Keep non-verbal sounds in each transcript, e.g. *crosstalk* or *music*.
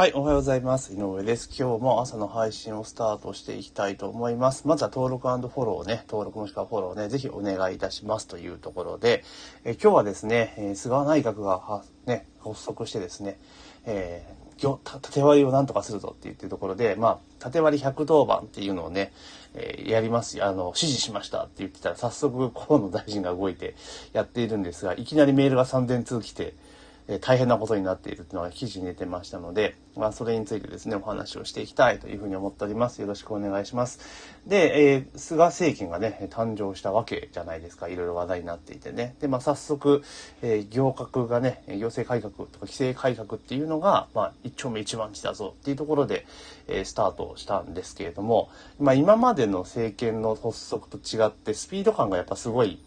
はい、おはようございます。井上です。今日も朝の配信をスタートしていきたいと思います。まずは登録フォローね、登録もしくはフォローね、ぜひお願いいたしますというところで、え今日はですね、え菅内閣が、ね、発足してですね、えー、縦割りをなんとかするぞって言ってるところで、まあ、縦割り110番っていうのをね、えー、やります、あの、指示しましたって言ってたら、早速河野大臣が動いてやっているんですが、いきなりメールが3000通来て、え大変なことになっているというのが記事に出てましたので、まあ、それについてですね、お話をしていきたいというふうに思っております。よろしくお願いします。で、えー、菅政権がね、誕生したわけじゃないですか。いろいろ話題になっていてね。で、まあ、早速、えー、行革がね、行政改革とか規制改革っていうのが、まあ、一丁目一番地だぞっていうところで、えー、スタートしたんですけれども、まあ、今までの政権の発足と違って、スピード感がやっぱすごい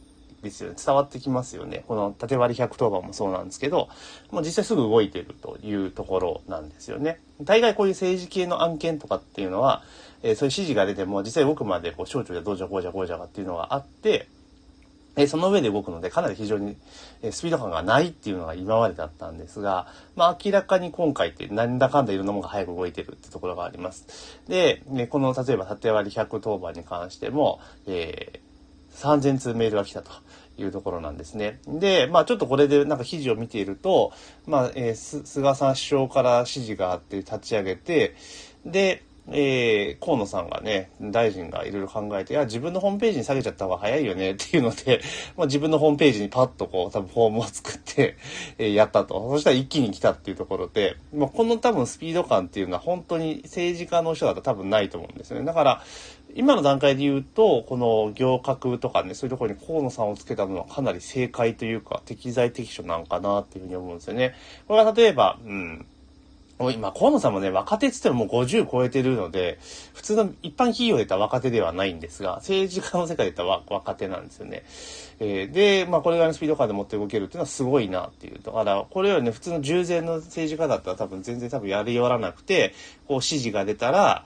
ですよね。伝わってきますよね。この縦割り110番もそうなんですけど、もう実際すぐ動いてるというところなんですよね。大概こういう政治系の案件とかっていうのは、えー、そういう指示が出ても実際動くまでこう省庁でどうじゃこうじゃこうじゃかっていうのがあって、えその上で動くので、かなり非常に、えスピード感がないっていうのが今までだったんですが、まあ明らかに今回ってなんだかんだいろんなものが早く動いてるってところがあります。で、ね、この例えば縦割り110番に関しても、え、3000通メールが来たと。いうところなんですね。で、まあちょっとこれでなんか記事を見ていると、まあ、えー、菅さん首相から指示があって立ち上げて、で、えー、河野さんがね、大臣がいろいろ考えて、いや、自分のホームページに下げちゃった方が早いよねっていうので、*laughs* まあ、自分のホームページにパッとこう、多分フォームを作って、えー、やったと。そしたら一気に来たっていうところで、まあ、この多分スピード感っていうのは本当に政治家の人だと多分ないと思うんですよね。だから、今の段階で言うと、この行革とかね、そういうところに河野さんをつけたのはかなり正解というか、適材適所なんかなっていうふうに思うんですよね。これは例えば、うん、今、河野さんもね、若手っつってももう50超えてるので、普通の一般企業で言ったら若手ではないんですが、政治家の世界で言ったら若手なんですよね。えー、で、まあ、これぐらいのスピード感で持って動けるっていうのはすごいなっていう。だから、これよりね、普通の従前の政治家だったら多分全然多分やりよらなくて、こう指示が出たら、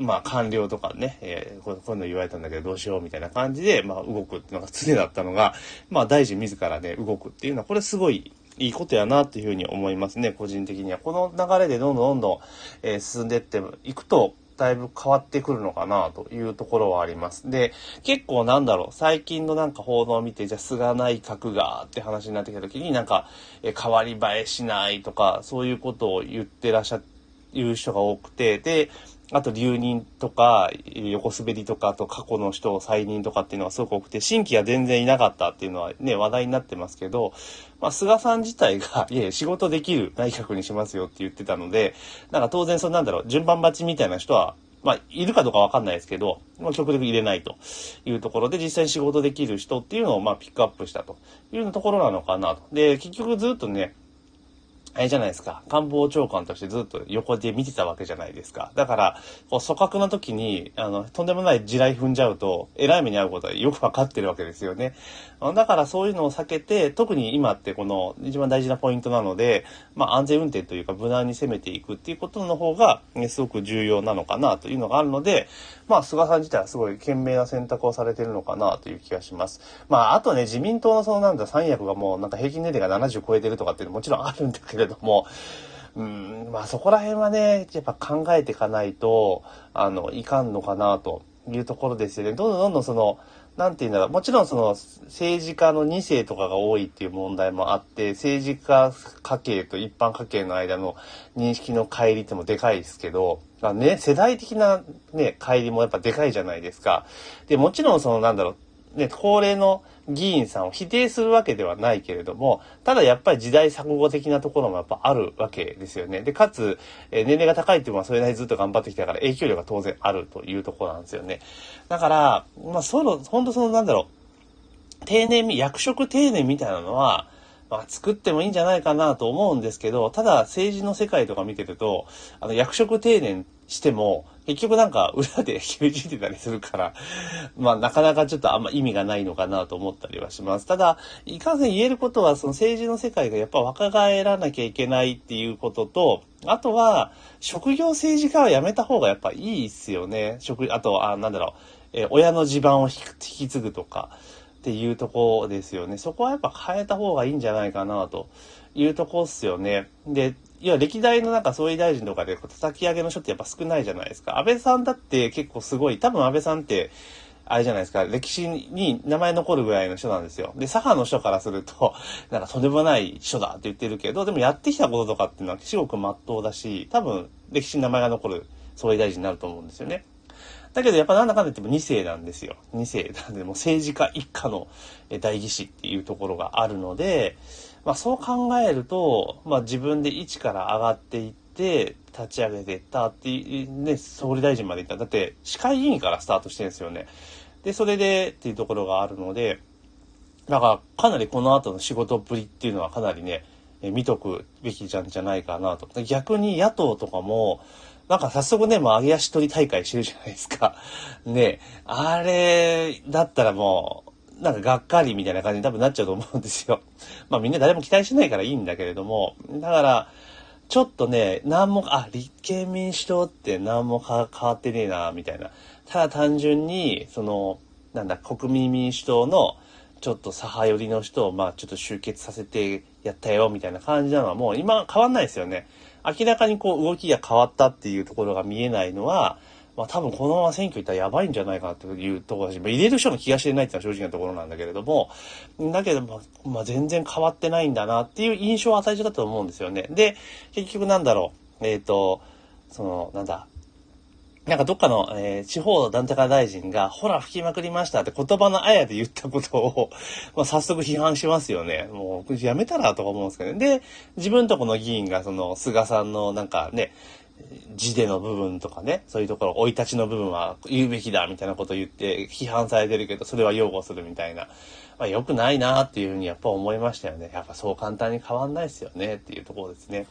まあ、官僚とかね、えー、こういうの言われたんだけどどうしようみたいな感じで、まあ、動くっていうのが常だったのが、まあ、大臣自らね、動くっていうのは、これすごいいいことやなっていうふうに思いますね、個人的には。この流れでどんどんどんどん、えー、進んでっていくと、だいぶ変わってくるのかなというところはあります。で、結構なんだろう、最近のなんか報道を見て、じゃあ菅内閣がって話になってきた時になんか、え変わり映えしないとか、そういうことを言ってらっしゃ、言う人が多くて、で、あと留任とか、横滑りとか、あと過去の人を再任とかっていうのがすごく多くて、新規は全然いなかったっていうのはね、話題になってますけど、まあ、菅さん自体が、*laughs* いや仕事できる内閣にしますよって言ってたので、なんか当然そのなんだろう、順番待ちみたいな人は、まあ、いるかどうかわかんないですけど、まあ、極力入れないというところで、実際に仕事できる人っていうのを、まあ、ピックアップしたというところなのかなと。で、結局ずっとね、あれじゃないですか。官房長官としてずっと横で見てたわけじゃないですか。だから、こう、組閣の時に、あの、とんでもない地雷踏んじゃうと、偉い目に遭うことはよくわかってるわけですよね。だからそういうのを避けて、特に今ってこの一番大事なポイントなので、まあ安全運転というか無難に攻めていくっていうことの方が、ね、すごく重要なのかなというのがあるので、まあ菅さん自体はすごい賢明な選択をされてるのかなという気がします。まああとね、自民党のそのなんだ三役がもうなんか平均年齢が70超えてるとかっていうのもちろんあるんだけどれども、うん、まあそこら辺はね、やっぱ考えていかないと、あの、いかんのかなというところですよね。どんどんどんどんその、なんて言うんだろう。もちろんその政治家の2世とかが多いっていう問題もあって、政治家家系と一般家系の間の認識の乖離ってもでかいですけど、まあね、世代的なね、乖離もやっぱでかいじゃないですか。で、もちろんそのなんだろう、ね、高齢の議員さんを否定するわけではないけれども、ただやっぱり時代錯誤的なところもやっぱあるわけですよね。で、かつ、えー、年齢が高いっていうのはそれなりにずっと頑張ってきたから影響力が当然あるというところなんですよね。だから、まあその、本当そのなんだろう、定年、役職定年みたいなのは、まあ、作ってもいいんじゃないかなと思うんですけど、ただ政治の世界とか見てると、あの、役職定年しても、結局なんか裏で *laughs* 響いてたりするから、まあなかなかちょっとあんま意味がないのかなと思ったりはします。ただ、いかんせん言えることは、その政治の世界がやっぱ若返らなきゃいけないっていうことと、あとは、職業政治家はやめた方がやっぱいいっすよね。職、あと、あ、なんだろう、え親の地盤を引き継ぐとか。っていうとこですよね。そこはやっぱ変えた方がいいんじゃないかなというとこっすよね。で、いや、歴代のなんか総理大臣とかで叩き上げの人ってやっぱ少ないじゃないですか。安倍さんだって結構すごい、多分安倍さんって、あれじゃないですか、歴史に名前残るぐらいの人なんですよ。で、左派の人からすると、*laughs* なんかとんでもない人だって言ってるけど、でもやってきたこととかっていうのは至極真っ当だし、多分歴史に名前が残る総理大臣になると思うんですよね。だけどやっぱなんだかんだ言っても2世なんですよ。2世なんでも政治家一家の代議士っていうところがあるので、まあそう考えると、まあ自分で一から上がっていって、立ち上げていったっていう、ね、総理大臣まで行った。だって市会議員からスタートしてるんですよね。で、それでっていうところがあるので、だからかなりこの後の仕事っぷりっていうのはかなりね、え見とくべきじゃんじゃないかなと。逆に野党とかも、なんか早速ね、もう上げ足取り大会してるじゃないですか。ねあれ、だったらもう、なんかがっかりみたいな感じに多分なっちゃうと思うんですよ。*laughs* まあみんな誰も期待しないからいいんだけれども、だから、ちょっとね、何も、あ、立憲民主党って何も変わってねえな、みたいな。ただ単純に、その、なんだ、国民民主党の、ちょっと左派寄りの人を、まあちょっと集結させてやったよ、みたいな感じなのはもう今変わんないですよね。明らかにこう動きが変わったっていうところが見えないのは、まあ多分このまま選挙行ったらやばいんじゃないかなっていうところだし、まあ、入れる人の気が知れないっていうのは正直なところなんだけれども、だけど、まあ、まあ、全然変わってないんだなっていう印象を与えちゃったと思うんですよね。で、結局なんだろう、えっ、ー、と、その、なんだ、なんかどっかの、えー、地方団体大臣が、ほら吹きまくりましたって言葉のあやで言ったことを、*laughs* まあ、早速批判しますよね。もう、やめたらとか思うんですけどね。で、自分とこの議員が、その、菅さんのなんかね、字での部分とかね、そういうところ、生い立ちの部分は言うべきだみたいなことを言って批判されてるけど、それは擁護するみたいな。まあ、良くないなっていうふうにやっぱ思いましたよね。やっぱそう簡単に変わんないですよねっていうところですね。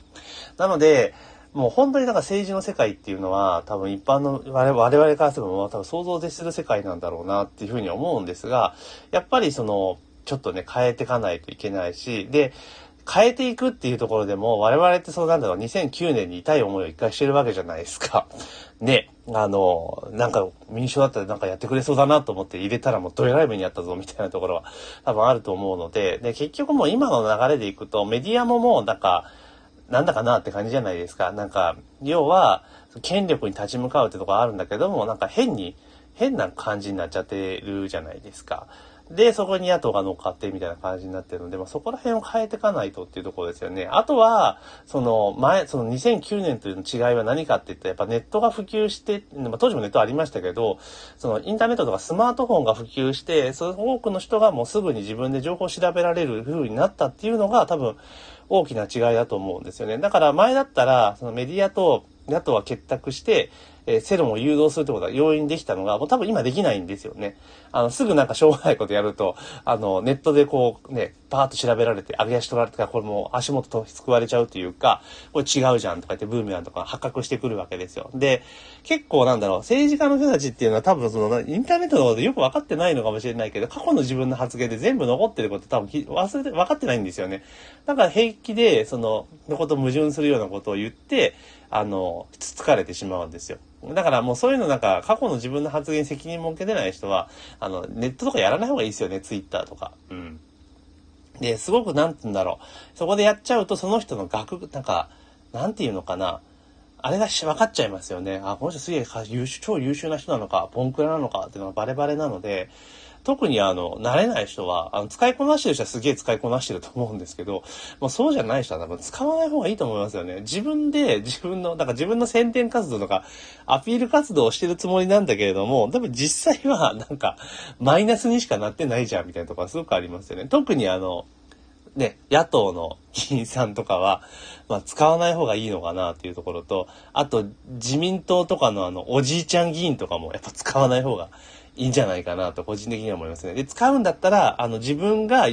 なので、もう本当になんか政治の世界っていうのは多分一般の我々からすれば多分想像でする世界なんだろうなっていうふうに思うんですが、やっぱりその、ちょっとね、変えていかないといけないし、で、変えていくっていうところでも、我々ってそうなんだろう、2009年に痛い思いを一回してるわけじゃないですか。*laughs* ね、あの、なんか民主だったらなんかやってくれそうだなと思って入れたらもうどえらい目にあったぞみたいなところは多分あると思うので、で、結局もう今の流れでいくとメディアももうなんか、なんだかなって感じじゃないですか。なんか、要は、権力に立ち向かうってとこあるんだけども、なんか変に、変な感じになっちゃってるじゃないですか。で、そこに野党が乗っかってみたいな感じになってるので、まあ、そこら辺を変えていかないとっていうところですよね。あとは、その前、その2009年というの違いは何かって言ったら、やっぱネットが普及して、まあ、当時もネットありましたけど、そのインターネットとかスマートフォンが普及して、その多くの人がもうすぐに自分で情報を調べられる風になったっていうのが多分大きな違いだと思うんですよね。だから前だったら、そのメディアと野党は結託して、えー、世論を誘導するってことが容易にできたのが、もう多分今できないんですよね。あの、すぐなんかしょうがないことやると、あの、ネットでこう、ね、パーッと調べられて、上げ足取られてから、これもう足元と救われちゃうというか、これ違うじゃんとか言ってブーメランとか発覚してくるわけですよ。で、結構なんだろう、政治家の人たちっていうのは多分その、インターネットのことでよく分かってないのかもしれないけど、過去の自分の発言で全部残ってること多分忘れて、分かってないんですよね。だから平気で、その、のこと矛盾するようなことを言って、あの、つつかれてしまうんですよ。だからもうそういうのなんか、過去の自分の発言に責任設けてない人は、あの、ネットとかやらない方がいいですよね、ツイッターとか。うん。で、すごく、なんて言うんだろう。そこでやっちゃうと、その人の学、なんか、なんて言うのかな。あれが分かっちゃいますよね。あ、この人すげえ優秀、超優秀な人なのか、ボンクラなのかっていうのがバレバレなので、特にあの、慣れない人は、あの、使いこなしてる人はすげえ使いこなしてると思うんですけど、もうそうじゃない人は多分使わない方がいいと思いますよね。自分で自分の、なんか自分の宣伝活動とか、アピール活動をしてるつもりなんだけれども、多分実際はなんか、マイナスにしかなってないじゃんみたいなところはすごくありますよね。特にあの、ね、野党の議員さんとかは、まあ、使わない方がいいのかなっていうところと、あと、自民党とかのあの、おじいちゃん議員とかもやっぱ使わない方がいいんじゃないかなと個人的には思いますね。で、使うんだったら、あの、自分が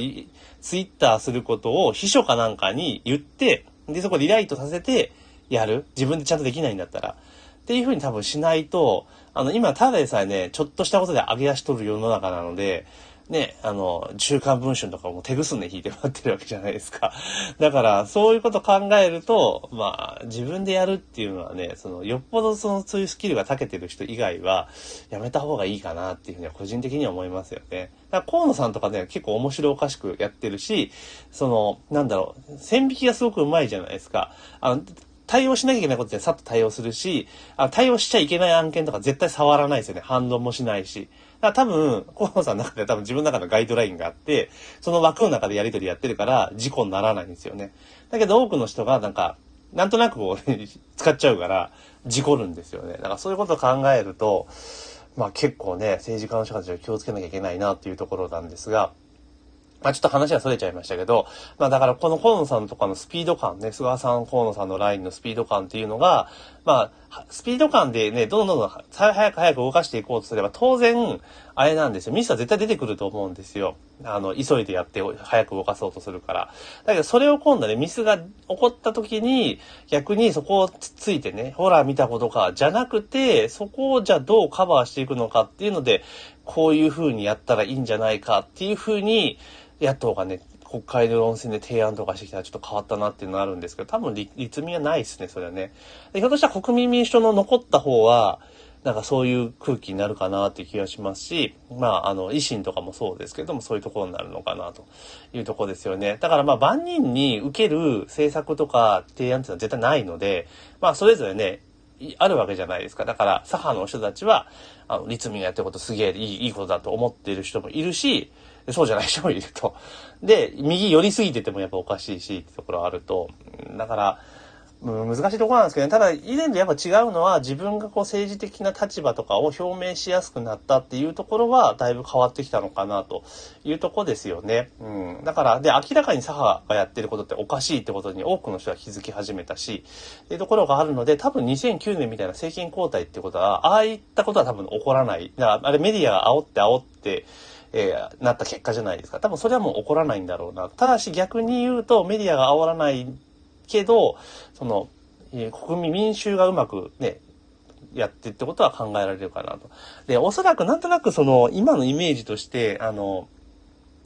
ツイッターすることを秘書かなんかに言って、で、そこリライトさせてやる。自分でちゃんとできないんだったら。っていうふうに多分しないと、あの、今、ただでさえね、ちょっとしたことで上げ足取る世の中なので、ね、あの、週刊文春とかも手ぐすんで引いてもらってるわけじゃないですか。*laughs* だから、そういうこと考えると、まあ、自分でやるっていうのはね、その、よっぽどその、そういうスキルが長けてる人以外は、やめた方がいいかなっていうふうには個人的には思いますよね。だから河野さんとかね、結構面白おかしくやってるし、その、なんだろう、線引きがすごくうまいじゃないですか。あの、対応しなきゃいけないことでさっと対応するし、あ対応しちゃいけない案件とか絶対触らないですよね。反応もしないし。だから多分、河野さんの中で多分自分の中のガイドラインがあって、その枠の中でやり取りやってるから事故にならないんですよね。だけど多くの人がなんか、なんとなくこう、使っちゃうから、事故るんですよね。だからそういうことを考えると、まあ結構ね、政治家の人たちは気をつけなきゃいけないなっていうところなんですが、まあちょっと話は逸れちゃいましたけど、まあだからこの河野さんとかのスピード感ね、菅さん、河野さんのラインのスピード感っていうのが、まあ、スピード感でね、どんどんどん早く早く動かしていこうとすれば、当然、あれなんですよ。ミスは絶対出てくると思うんですよ。あの、急いでやって早く動かそうとするから。だけど、それを今度ね、ミスが起こった時に、逆にそこをつついてね、ほら見たことか、じゃなくて、そこをじゃあどうカバーしていくのかっていうので、こういう風にやったらいいんじゃないかっていう風に、野党がね、国会の論戦で提案とかしてきたらちょっと変わったなっていうのがあるんですけど、多分立民はないですね、それはね。でひょっとしたら国民民主党の残った方は、なんかそういう空気になるかなっていう気がしますし、まあ、あの、維新とかもそうですけども、そういうところになるのかなというところですよね。だからまあ、万人に受ける政策とか提案っていうのは絶対ないので、まあ、それぞれね、あるわけじゃないですか。だから、左派の人たちは、あの、立民がやってることすげえいいいいことだと思っている人もいるし、そうじゃない人もいると。で、右寄りすぎててもやっぱおかしいしってところあると。だから、難しいところなんですけどね。ただ、以前とやっぱ違うのは、自分がこう政治的な立場とかを表明しやすくなったっていうところは、だいぶ変わってきたのかなというとこですよね。うん。だから、で、明らかに左派がやってることっておかしいってことに多くの人は気づき始めたし、っていうところがあるので、多分2009年みたいな政権交代ってことは、ああいったことは多分起こらない。だから、あれメディアが煽って煽って、えー、なった結果じゃないですか。多分それはもう起こらないんだろうな。ただし逆に言うとメディアが煽らないけど、その、えー、国民民衆がうまくね、やってってことは考えられるかなと。で、おそらくなんとなくその、今のイメージとして、あの、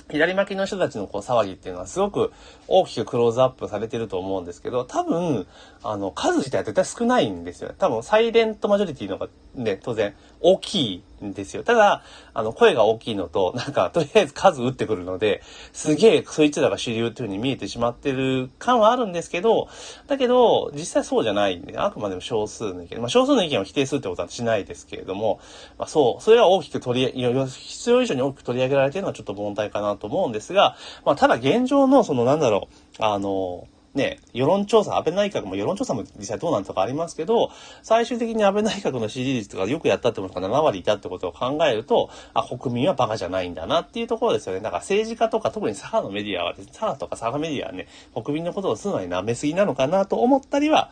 左巻きの人たちのこう騒ぎっていうのはすごく大きくクローズアップされてると思うんですけど、多分、あの、数自体は絶対少ないんですよ。多分、サイレントマジョリティの方がね、当然大きいですよ。ただ、あの、声が大きいのと、*laughs* なんか、とりあえず数打ってくるので、すげえ、そいつらが主流っていう風に見えてしまってる感はあるんですけど、だけど、実際そうじゃないんで、あくまでも少数の意見。まあ、少数の意見を否定するってことはしないですけれども、まあ、そう、それは大きく取り、必要以上に大きく取り上げられてるのはちょっと問題かなと思うんですが、まあ、ただ現状の、その、なんだろう、あの、ね、世論調査、安倍内閣も世論調査も実際どうなんとかありますけど、最終的に安倍内閣の支持率とかよくやったってことが7割いたってことを考えると、あ、国民はバカじゃないんだなっていうところですよね。だから政治家とか特に左派のメディアは、左派とか左派メディアはね、国民のことをするのに舐めすぎなのかなと思ったりは、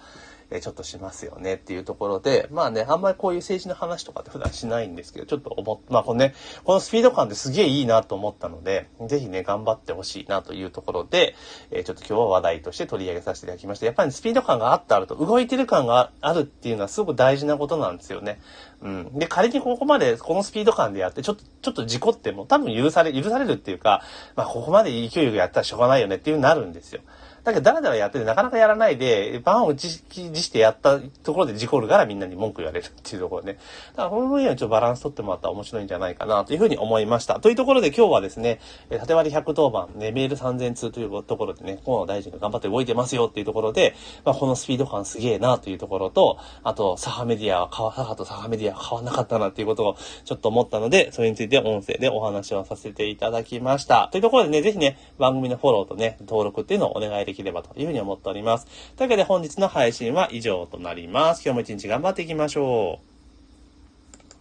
えちょっとしますよねっていうところで、まあね、あんまりこういう政治の話とかって普段しないんですけど、ちょっと思っ、まあこのね、このスピード感ってすげえいいなと思ったので、ぜひね、頑張ってほしいなというところで、え、ちょっと今日は話題として取り上げさせていただきました。やっぱり、スピード感があってあると、動いてる感があるっていうのはすごく大事なことなんですよね。うん。で、仮にここまでこのスピード感でやって、ちょっと、ちょっと事故っても多分許され、許されるっていうか、まあここまで勢いよくやったらしょうがないよねっていうになるんですよ。だけど、だらだらやってて、なかなかやらないで、バンを自してやったところで事故るからみんなに文句言われるっていうところね。だから、この分野にちょっとバランス取ってもらったら面白いんじゃないかなというふうに思いました。というところで今日はですね、縦割り110番、ね、メール3000通というところでね、河野大臣が頑張って動いてますよっていうところで、まあ、このスピード感すげえなというところと、あと、左派メディアは、左派と左派メディアは変わんなかったなっていうことをちょっと思ったので、それについて音声でお話をさせていただきました。というところでね、ぜひね、番組のフォローとね、登録っていうのをお願いできできればというふうに思っております。というわけで本日の配信は以上となります。今日も一日頑張っていきましょう。